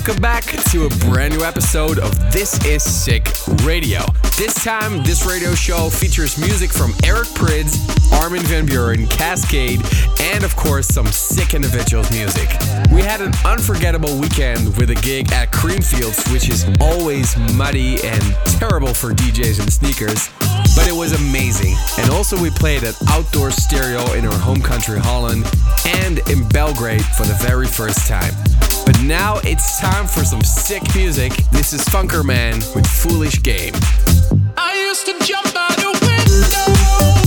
Welcome back to a brand new episode of This Is Sick Radio. This time, this radio show features music from Eric Prydz, Armin van Buuren, Kaskade, and of course, some sick individuals music. We had an unforgettable weekend with a gig at Creamfields, which is always muddy and terrible for DJs and sneakers but it was amazing. And also, we played at Outdoor Stereo in our home country, Holland, and in Belgrade for the very first time. But now it's time for some sick music. This is Funkerman with Foolish Game. I used to jump out of windows,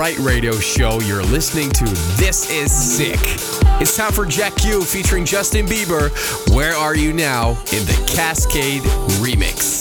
Right Radio Show. You're listening to This Is Sick. It's time for Jack Ü featuring Justin Bieber. Where are you now in the Kaskade remix?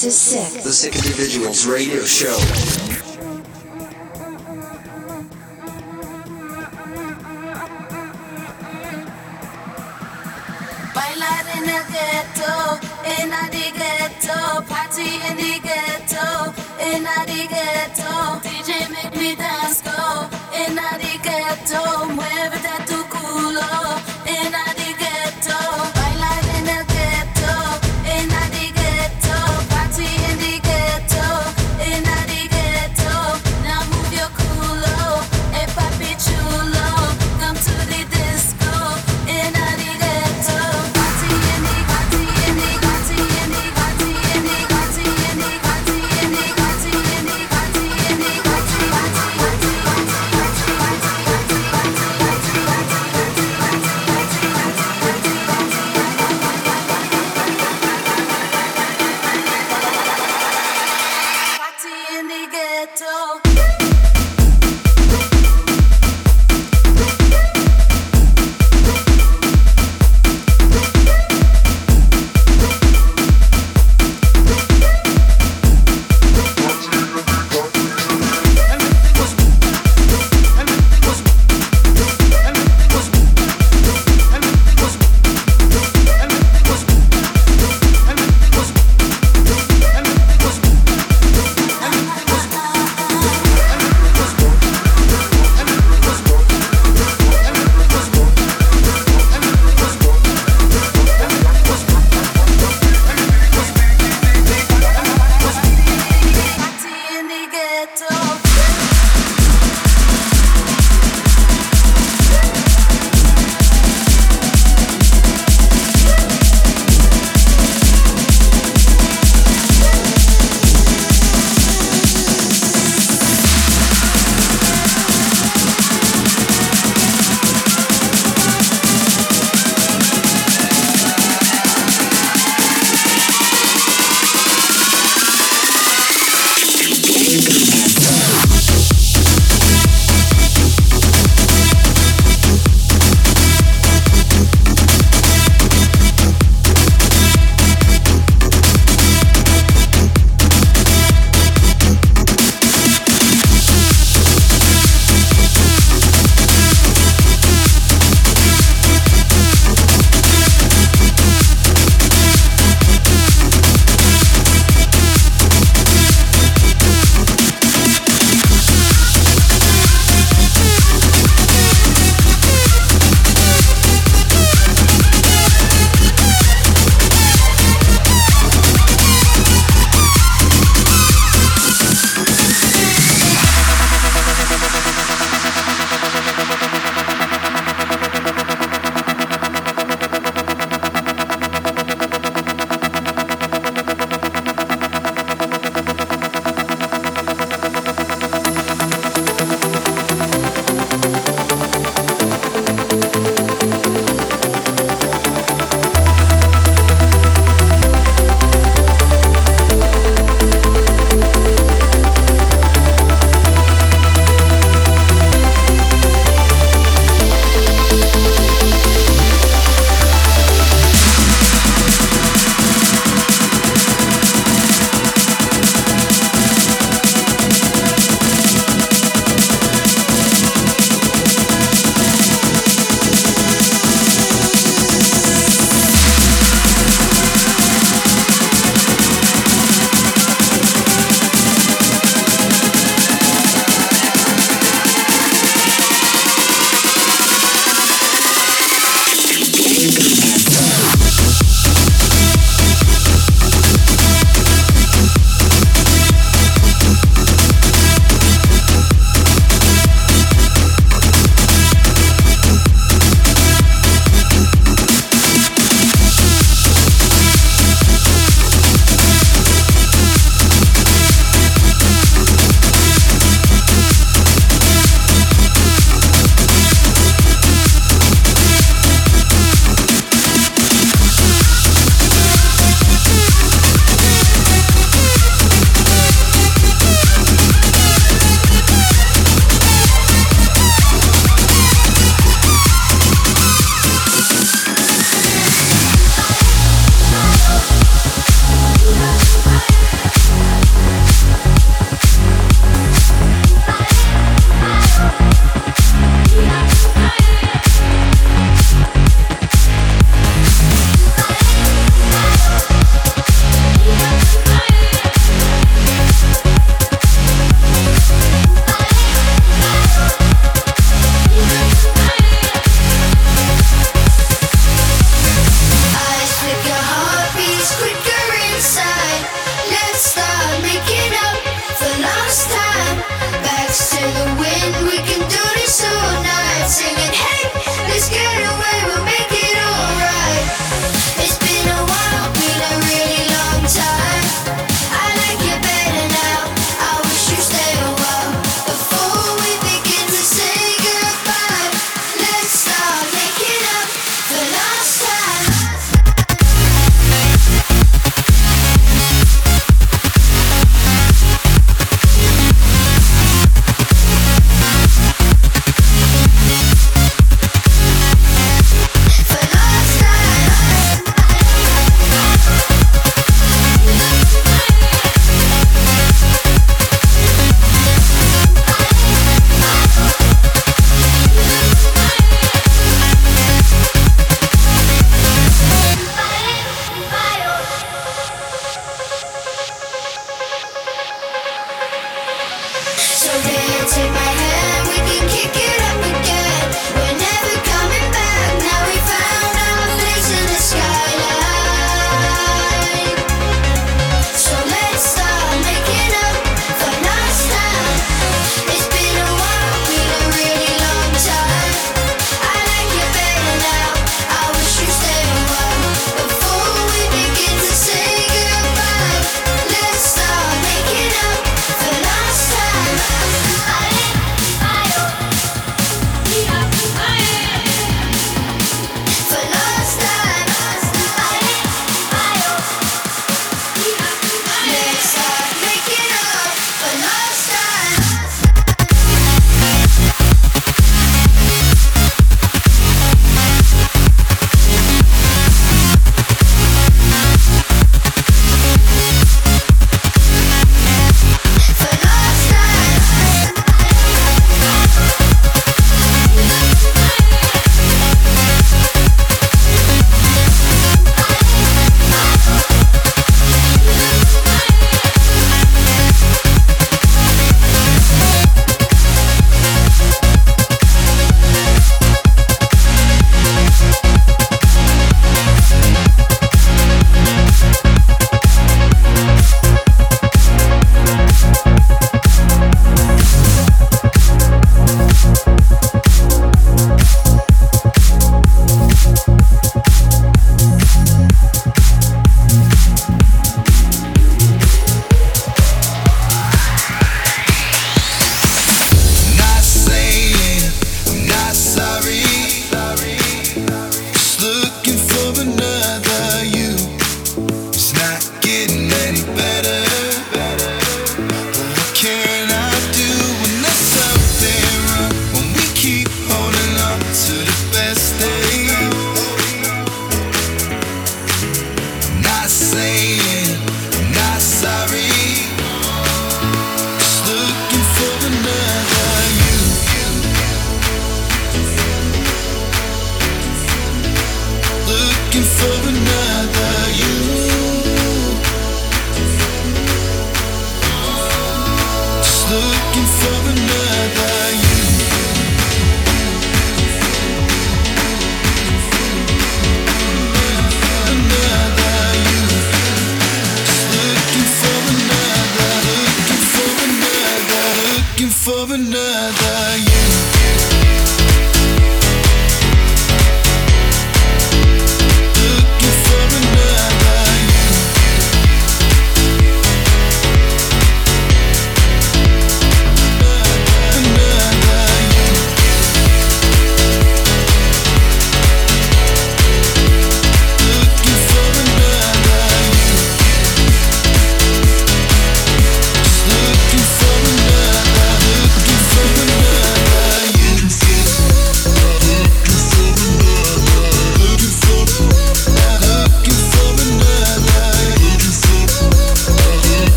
This is Sick. The Sick Individuals Radio Show. Bailar in the ghetto, in the ghetto, party in the ghetto, in the ghetto. DJ make me dance, go in the ghetto, mueve tu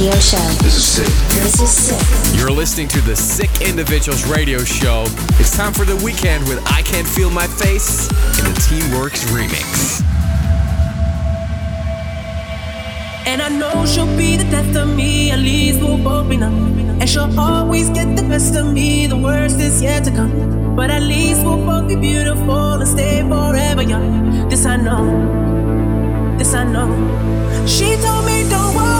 radio show. This is sick. This is sick. You're listening to the Sick Individuals radio show. It's time for the Weeknd with I Can't Feel My Face in the Teamworks remix. And I know she'll be the death of me, at least we'll both be numb. And she'll always get the best of me, the worst is yet to come. But at least we'll both be beautiful and stay forever young. This I know, this I know. She told me don't worry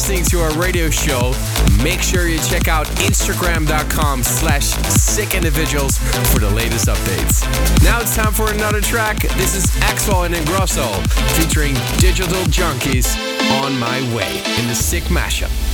listening to our radio show, make sure you check out instagram.com slash sickindividuals for the latest updates. Now it's time for another track. This is Axwell and Ingrosso featuring Digital Junkies on My Way in the Sick Mashup.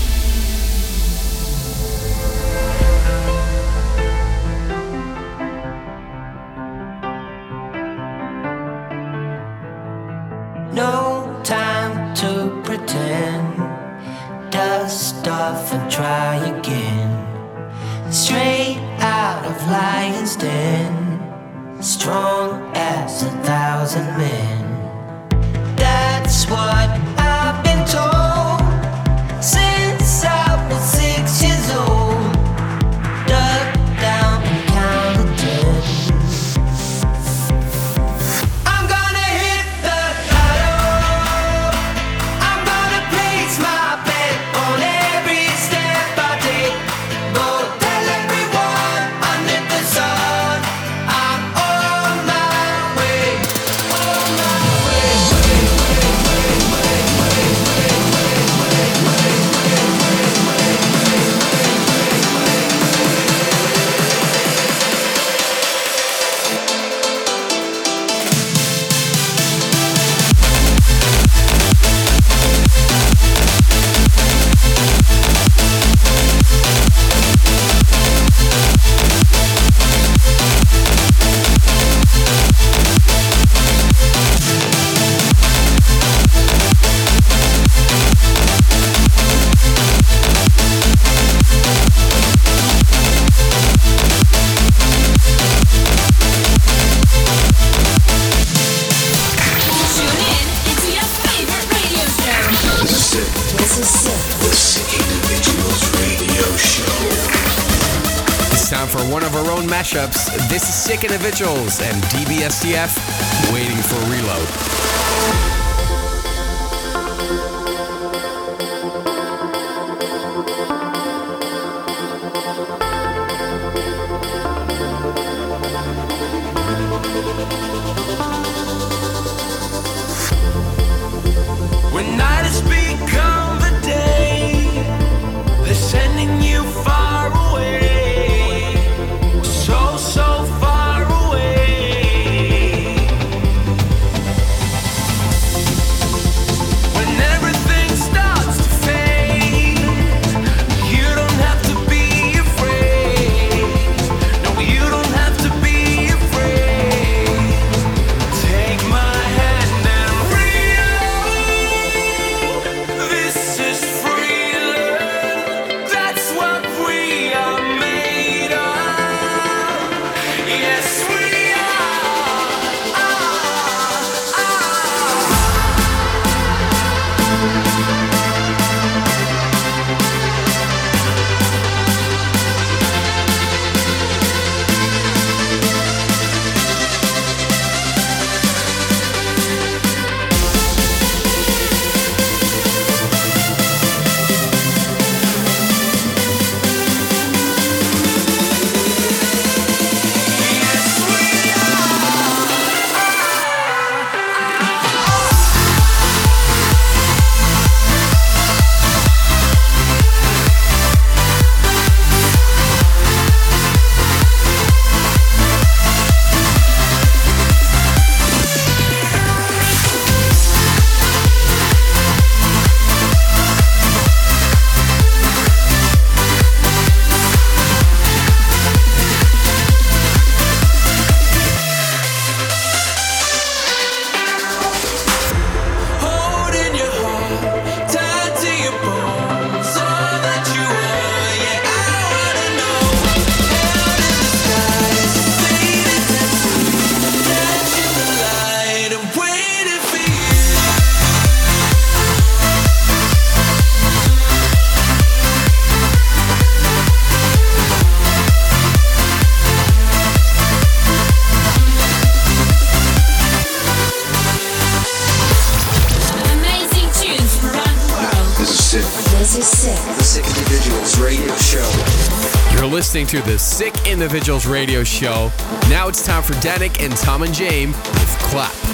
mashups. This is Sick Individuals and DBSTF waiting for reload. Sick Individuals radio show. Now it's time for Dannic and Tom and James with Clap.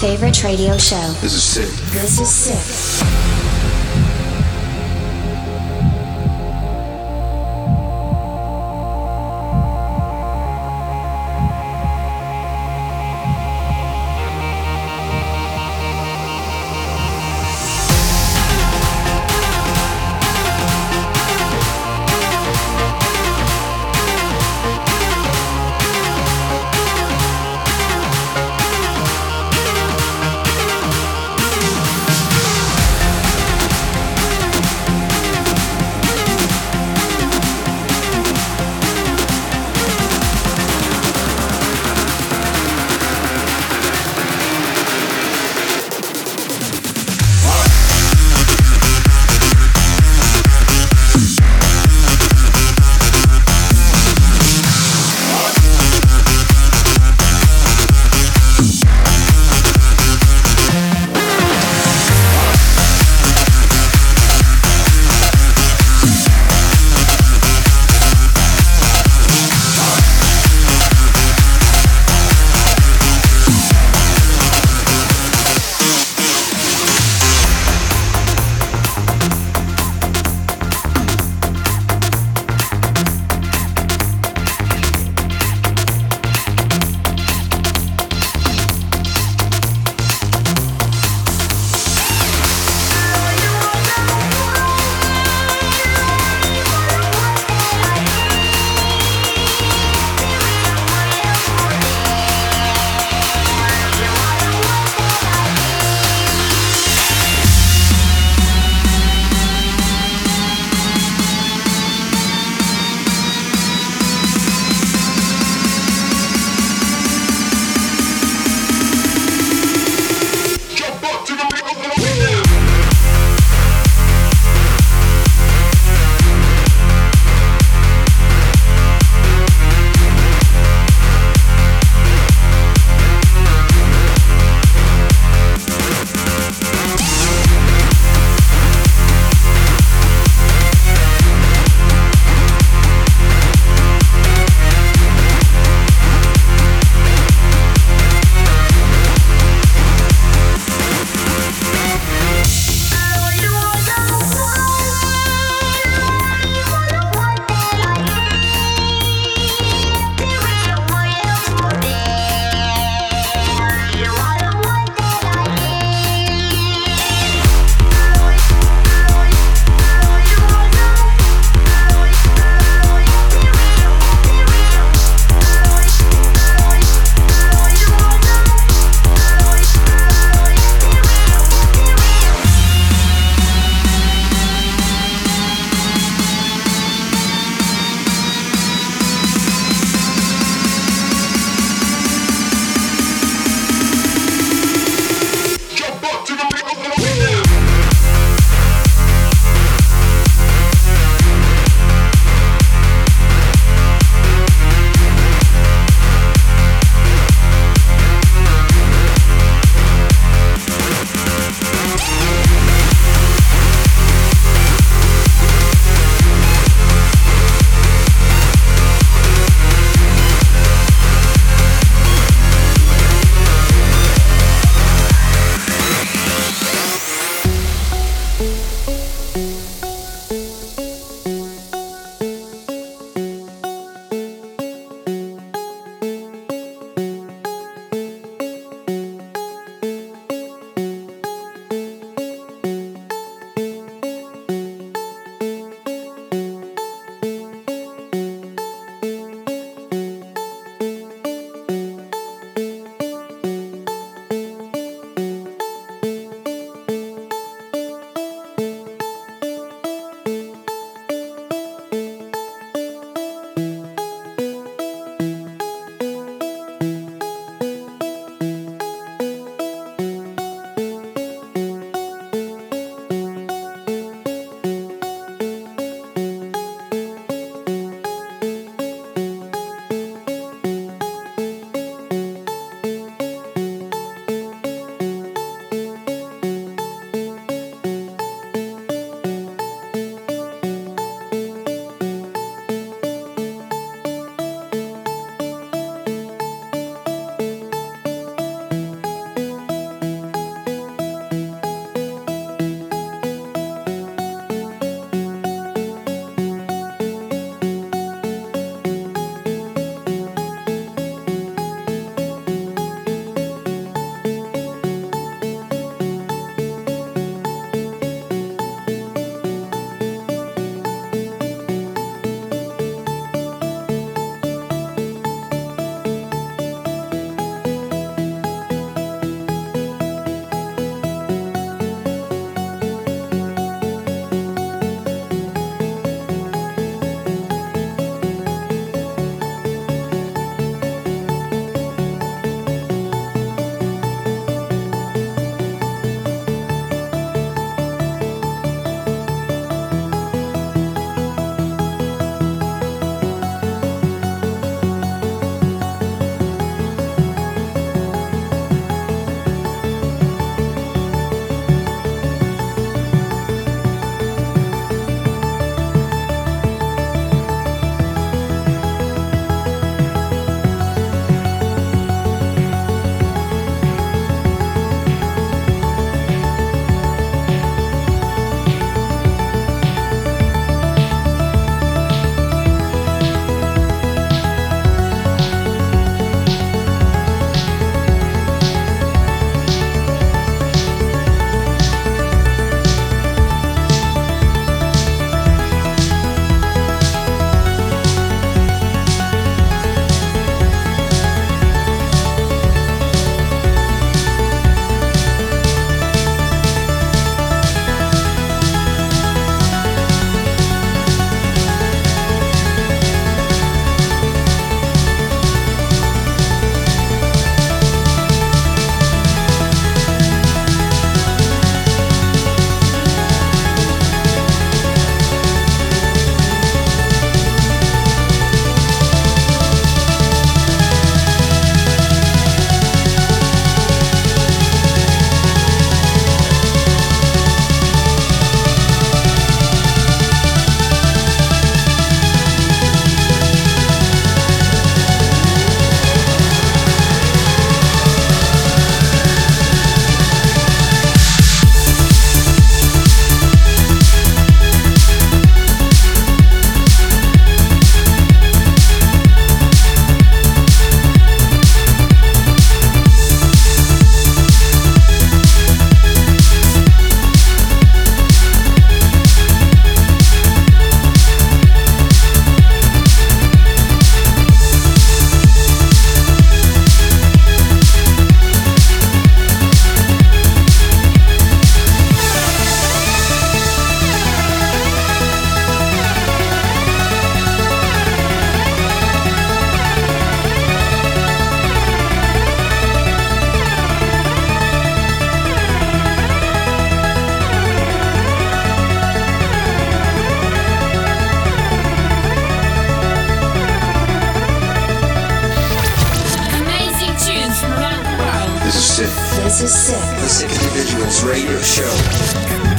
Favorite radio show. This is sick. This is sick.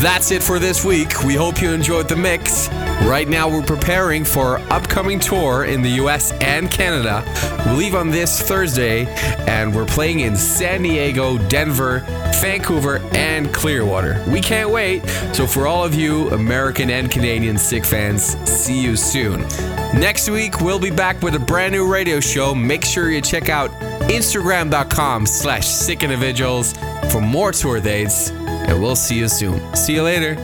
That's it for this week. We hope you enjoyed the mix. Right now, we're preparing for our upcoming tour in the US and Canada. We leave on this Thursday, and we're playing in San Diego, Denver, Vancouver, and Clearwater. We can't wait. So, for all of you American and Canadian Sick fans, see you soon. Next week, we'll be back with a brand new radio show. Make sure you check out Instagram.com slash sick individuals for more tour dates, and we'll see you soon. See you later.